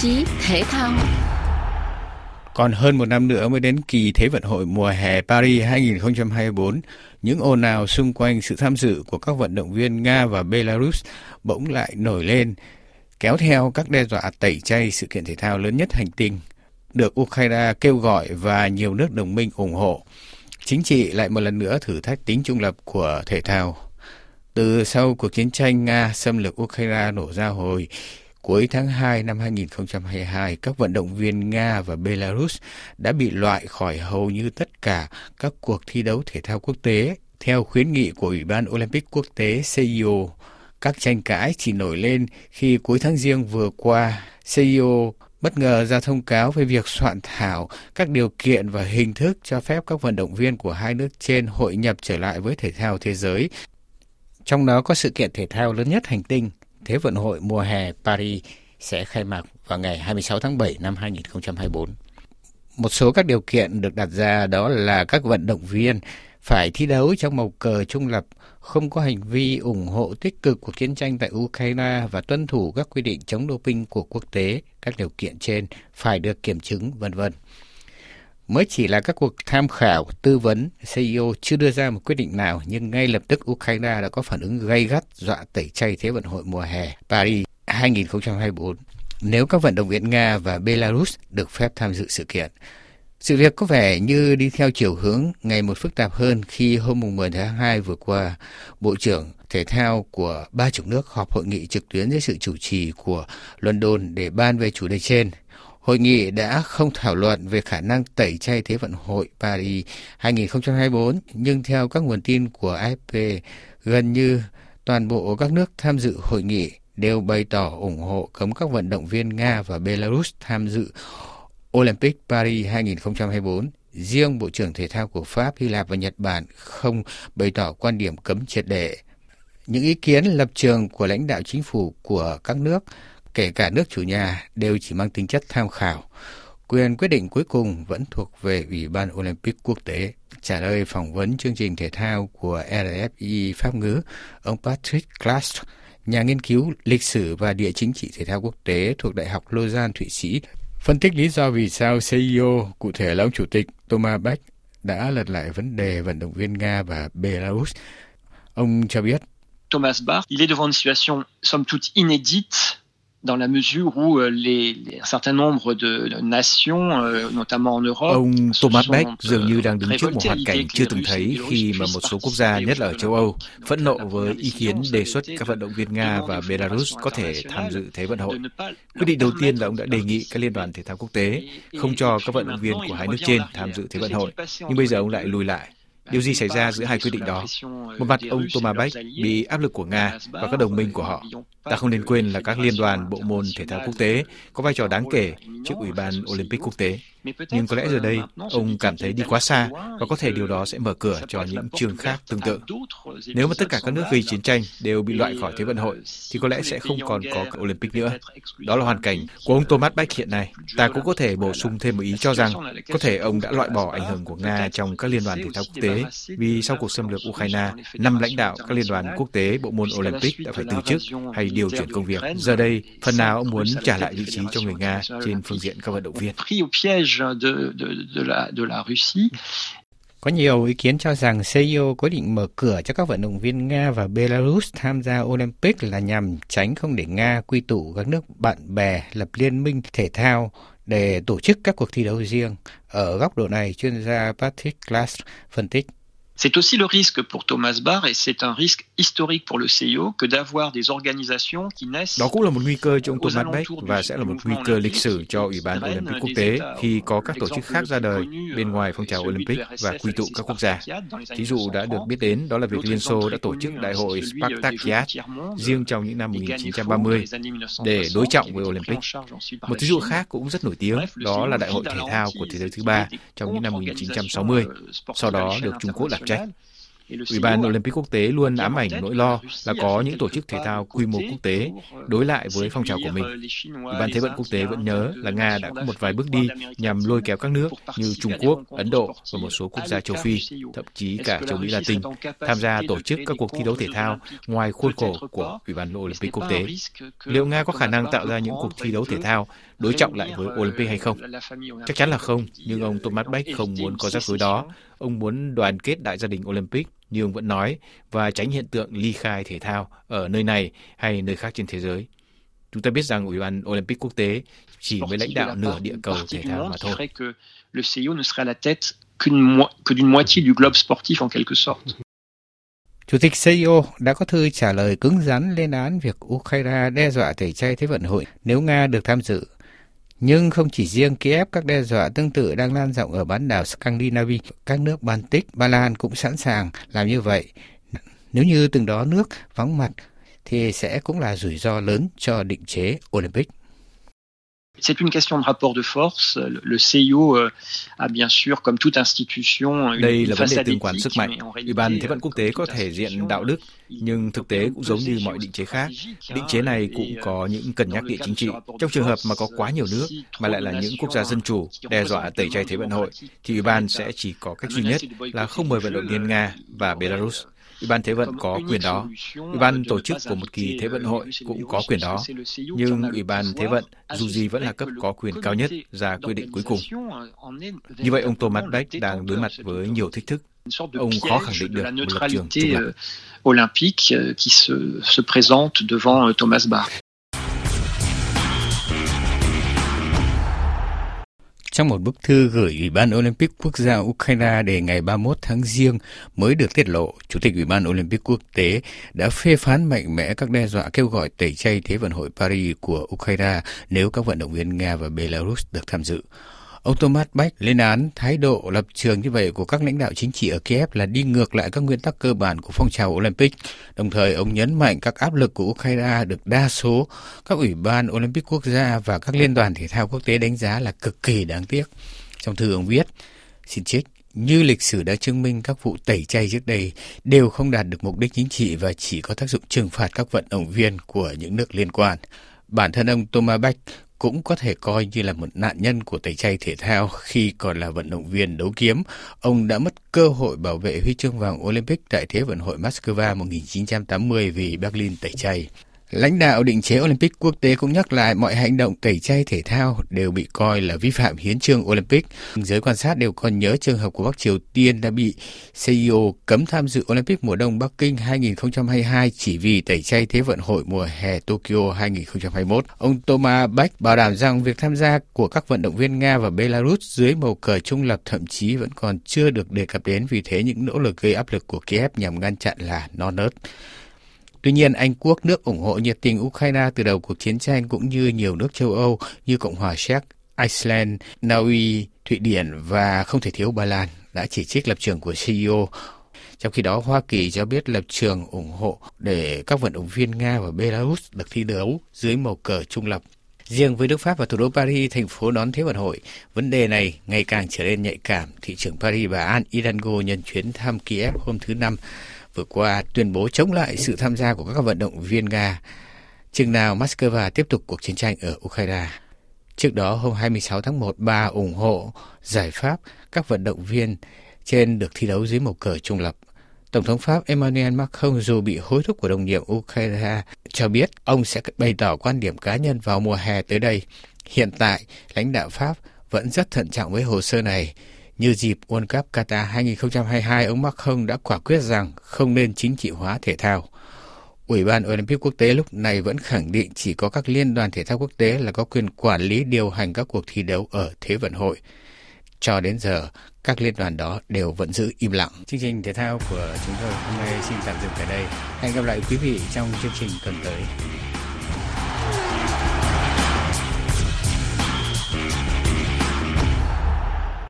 chí thể thao. Còn hơn một năm nữa mới đến kỳ Thế vận hội mùa hè Paris 2024, những ồn ào xung quanh sự tham dự của các vận động viên Nga và Belarus bỗng lại nổi lên, kéo theo các đe dọa tẩy chay sự kiện thể thao lớn nhất hành tinh, được Ukraine kêu gọi và nhiều nước đồng minh ủng hộ. Chính trị lại một lần nữa thử thách tính trung lập của thể thao. Từ sau cuộc chiến tranh Nga xâm lược Ukraine nổ ra hồi cuối tháng 2 năm 2022, các vận động viên Nga và Belarus đã bị loại khỏi hầu như tất cả các cuộc thi đấu thể thao quốc tế theo khuyến nghị của Ủy ban Olympic quốc tế CIO. Các tranh cãi chỉ nổi lên khi cuối tháng riêng vừa qua, CIO bất ngờ ra thông cáo về việc soạn thảo các điều kiện và hình thức cho phép các vận động viên của hai nước trên hội nhập trở lại với thể thao thế giới. Trong đó có sự kiện thể thao lớn nhất hành tinh, Thế vận hội mùa hè Paris sẽ khai mạc vào ngày 26 tháng 7 năm 2024. Một số các điều kiện được đặt ra đó là các vận động viên phải thi đấu trong màu cờ trung lập, không có hành vi ủng hộ tích cực cuộc chiến tranh tại Ukraine và tuân thủ các quy định chống doping của quốc tế. Các điều kiện trên phải được kiểm chứng, vân vân. Mới chỉ là các cuộc tham khảo, tư vấn, CEO chưa đưa ra một quyết định nào, nhưng ngay lập tức Ukraine đã có phản ứng gay gắt dọa tẩy chay Thế vận hội mùa hè Paris 2024 nếu các vận động viên Nga và Belarus được phép tham dự sự kiện. Sự việc có vẻ như đi theo chiều hướng ngày một phức tạp hơn khi hôm 10 tháng 2 vừa qua, Bộ trưởng Thể thao của ba chục nước họp hội nghị trực tuyến dưới sự chủ trì của London để ban về chủ đề trên. Hội nghị đã không thảo luận về khả năng tẩy chay Thế vận hội Paris 2024, nhưng theo các nguồn tin của AFP, gần như toàn bộ các nước tham dự hội nghị đều bày tỏ ủng hộ cấm các vận động viên Nga và Belarus tham dự Olympic Paris 2024. Riêng Bộ trưởng Thể thao của Pháp, Hy Lạp và Nhật Bản không bày tỏ quan điểm cấm triệt để. Những ý kiến lập trường của lãnh đạo chính phủ của các nước, kể cả nước chủ nhà, đều chỉ mang tính chất tham khảo. Quyền quyết định cuối cùng vẫn thuộc về Ủy ban Olympic quốc tế. Trả lời phỏng vấn chương trình thể thao của RFI Pháp ngữ, ông Patrick Clast, nhà nghiên cứu lịch sử và địa chính trị thể thao quốc tế thuộc Đại học Lausanne, Thụy Sĩ, phân tích lý do vì sao CEO, cụ thể là ông chủ tịch Thomas Bach, đã lật lại vấn đề vận động viên Nga và Belarus. Ông cho biết, Thomas Bach, il est devant une situation somme toute inédite dans la mesure où euh, les, les, un certain nombre de nations, euh, notamment en Europe, Ông Thomas Beck dường như đang đứng trước một hoàn cảnh chưa từng thấy khi mà một số quốc gia, nhất là ở châu Âu, phẫn nộ với ý kiến đề xuất các vận động viên Nga và Belarus có thể tham dự Thế vận hội. Quyết định đầu tiên là ông đã đề nghị các liên đoàn thể thao quốc tế không cho các vận động viên của hai nước trên tham dự Thế vận hội, nhưng bây giờ ông lại lùi lại. Điều gì xảy ra giữa hai quyết định đó? Một mặt ông Thomas Bach bị áp lực của Nga và các đồng minh của họ. Ta không nên quên là các liên đoàn bộ môn thể thao quốc tế có vai trò đáng kể trước Ủy ban Olympic quốc tế. Nhưng có lẽ giờ đây, ông cảm thấy đi quá xa và có thể điều đó sẽ mở cửa cho những trường khác tương tự. Nếu mà tất cả các nước gây chiến tranh đều bị loại khỏi Thế vận hội, thì có lẽ sẽ không còn có Olympic nữa. Đó là hoàn cảnh của ông Thomas Bach hiện nay. Ta cũng có thể bổ sung thêm một ý cho rằng có thể ông đã loại bỏ ảnh hưởng của Nga trong các liên đoàn thể thao quốc tế vì sau cuộc xâm lược Ukraine, năm lãnh đạo các liên đoàn quốc tế bộ môn Olympic đã phải từ chức hay điều chuyển công việc. Giờ đây, phần nào ông muốn trả lại vị trí cho người Nga trên phương diện các vận động viên. Có nhiều ý kiến cho rằng CEO quyết định mở cửa cho các vận động viên Nga và Belarus tham gia Olympic là nhằm tránh không để Nga quy tụ các nước bạn bè lập liên minh thể thao để tổ chức các cuộc thi đấu riêng. Ở góc độ này, chuyên gia Patrick Glass phân tích. C'est aussi le risque pour Thomas Bach et c'est un risque historique pour le CIO que d'avoir des organisations qui naissent. Đó cũng là một nguy cơ cho ông Thomas Bach và sẽ là một nguy cơ lịch sử cho Ủy ban Olympic quốc tế khi có các tổ chức khác ra đời bên ngoài phong trào Olympic và quy tụ các quốc gia. Thí dụ đã được biết đến đó là việc Liên Xô đã tổ chức đại hội Spartakiad riêng trong những năm 1930 để đối trọng với Olympic. Một thí dụ khác cũng rất nổi tiếng đó là đại hội thể thao của thế giới thứ ba trong những năm 1960, sau đó được Trung Quốc làm Yeah. Ủy ban Olympic quốc tế luôn ám ảnh nỗi lo là có những tổ chức thể thao quy mô quốc tế đối lại với phong trào của mình. Ủy ban Thế vận quốc tế vẫn nhớ là Nga đã có một vài bước đi nhằm lôi kéo các nước như Trung Quốc, Ấn Độ và một số quốc gia châu Phi, thậm chí cả châu Mỹ Latin, tham gia tổ chức các cuộc thi đấu thể thao ngoài khuôn khổ của Ủy ban Olympic quốc tế. Liệu Nga có khả năng tạo ra những cuộc thi đấu thể thao đối trọng lại với Olympic hay không? Chắc chắn là không, nhưng ông Thomas Bach không muốn có rắc rối đó. Ông muốn đoàn kết đại gia đình Olympic như ông vẫn nói và tránh hiện tượng ly khai thể thao ở nơi này hay nơi khác trên thế giới. Chúng ta biết rằng Ủy ban Olympic quốc tế chỉ mới lãnh đạo nửa địa cầu thể thao mà thôi. Le CIO ne serait la tête que d'une moitié du globe sportif en quelque sorte. Chủ tịch CIO đã có thư trả lời cứng rắn lên án việc Ukraine đe dọa tẩy chay Thế vận hội nếu Nga được tham dự. Nhưng không chỉ riêng Kiev, các đe dọa tương tự đang lan rộng ở bán đảo Scandinavia. Các nước Baltic, Ba Lan cũng sẵn sàng làm như vậy. Nếu như từng đó nước vắng mặt thì sẽ cũng là rủi ro lớn cho định chế Olympic. C'est une question de rapport de force. Le CIO euh, a bien sûr, comme toute institution, une Đây là vấn đề tương quan sức mạnh. Ủy ban Thế vận quốc tế có thể diện đạo đức, nhưng thực tế cũng giống như mọi định chế khác. Định chế này cũng có những cân nhắc địa chính trị. Trong trường hợp mà có quá nhiều nước, mà lại là những quốc gia dân chủ, đe dọa tẩy chay Thế vận hội, thì Ủy ban sẽ chỉ có cách duy nhất là không mời vận động viên Nga và Belarus. Ủy ban Thế vận có quyền đó. Ủy ban tổ chức của một kỳ Thế vận hội cũng có quyền đó. Nhưng Ủy ban Thế vận dù gì vẫn là cấp có quyền cao nhất ra quyết định cuối cùng. Như vậy, ông Thomas Bach đang đối mặt với nhiều thách thức. Ông khó khẳng định được một lập trường trung lập. olympique qui se, se présente devant Thomas Bach. Trong một bức thư gửi Ủy ban Olympic Quốc gia Ukraine để ngày 31 tháng Giêng mới được tiết lộ, Chủ tịch Ủy ban Olympic Quốc tế đã phê phán mạnh mẽ các đe dọa kêu gọi tẩy chay Thế vận hội Paris của Ukraine nếu các vận động viên Nga và Belarus được tham dự. Ông Thomas Bach lên án thái độ lập trường như vậy của các lãnh đạo chính trị ở Kiev là đi ngược lại các nguyên tắc cơ bản của phong trào Olympic. Đồng thời, ông nhấn mạnh các áp lực của Ukraine được đa số các ủy ban Olympic quốc gia và các liên đoàn thể thao quốc tế đánh giá là cực kỳ đáng tiếc. Trong thư ông viết, xin trích, như lịch sử đã chứng minh các vụ tẩy chay trước đây đều không đạt được mục đích chính trị và chỉ có tác dụng trừng phạt các vận động viên của những nước liên quan. Bản thân ông Thomas Bach cũng có thể coi như là một nạn nhân của tẩy chay thể thao khi còn là vận động viên đấu kiếm. Ông đã mất cơ hội bảo vệ huy chương vàng Olympic tại Thế vận hội Moscow 1980 vì Berlin tẩy chay. Lãnh đạo định chế Olympic quốc tế cũng nhắc lại mọi hành động tẩy chay thể thao đều bị coi là vi phạm hiến trương Olympic. Giới quan sát đều còn nhớ trường hợp của Bắc Triều Tiên đã bị CEO cấm tham dự Olympic mùa đông Bắc Kinh 2022 chỉ vì tẩy chay Thế vận hội mùa hè Tokyo 2021. Ông Thomas Bach bảo đảm rằng việc tham gia của các vận động viên Nga và Belarus dưới màu cờ trung lập thậm chí vẫn còn chưa được đề cập đến, vì thế những nỗ lực gây áp lực của Kiev nhằm ngăn chặn là non nớt. Tuy nhiên, Anh Quốc, nước ủng hộ nhiệt tình Ukraine từ đầu cuộc chiến tranh cũng như nhiều nước châu Âu như Cộng hòa Séc, Iceland, Na Uy, Thụy Điển và không thể thiếu Ba Lan đã chỉ trích lập trường của CEO. Trong khi đó, Hoa Kỳ cho biết lập trường ủng hộ để các vận động viên Nga và Belarus được thi đấu dưới màu cờ trung lập. Riêng với nước Pháp và thủ đô Paris, thành phố đón Thế vận hội, vấn đề này ngày càng trở nên nhạy cảm. Thị trưởng Paris bà Anne Hidalgo nhân chuyến thăm Kiev hôm thứ Năm vừa qua tuyên bố chống lại sự tham gia của các vận động viên Nga, chừng nào Moscow tiếp tục cuộc chiến tranh ở Ukraine. Trước đó, hôm 26 tháng 1, bà ủng hộ giải pháp các vận động viên trên được thi đấu dưới màu cờ trung lập. Tổng thống Pháp Emmanuel Macron dù bị hối thúc của đồng nghiệp Ukraine cho biết ông sẽ bày tỏ quan điểm cá nhân vào mùa hè tới đây. Hiện tại, lãnh đạo Pháp vẫn rất thận trọng với hồ sơ này, như dịp World Cup Qatar 2022, ông Macron đã quả quyết rằng không nên chính trị hóa thể thao. Ủy ban Olympic quốc tế lúc này vẫn khẳng định chỉ có các liên đoàn thể thao quốc tế là có quyền quản lý điều hành các cuộc thi đấu ở Thế vận hội. Cho đến giờ, các liên đoàn đó đều vẫn giữ im lặng. Chương trình thể thao của chúng tôi hôm nay xin tạm dừng tại đây. Hẹn gặp lại quý vị trong chương trình tuần tới.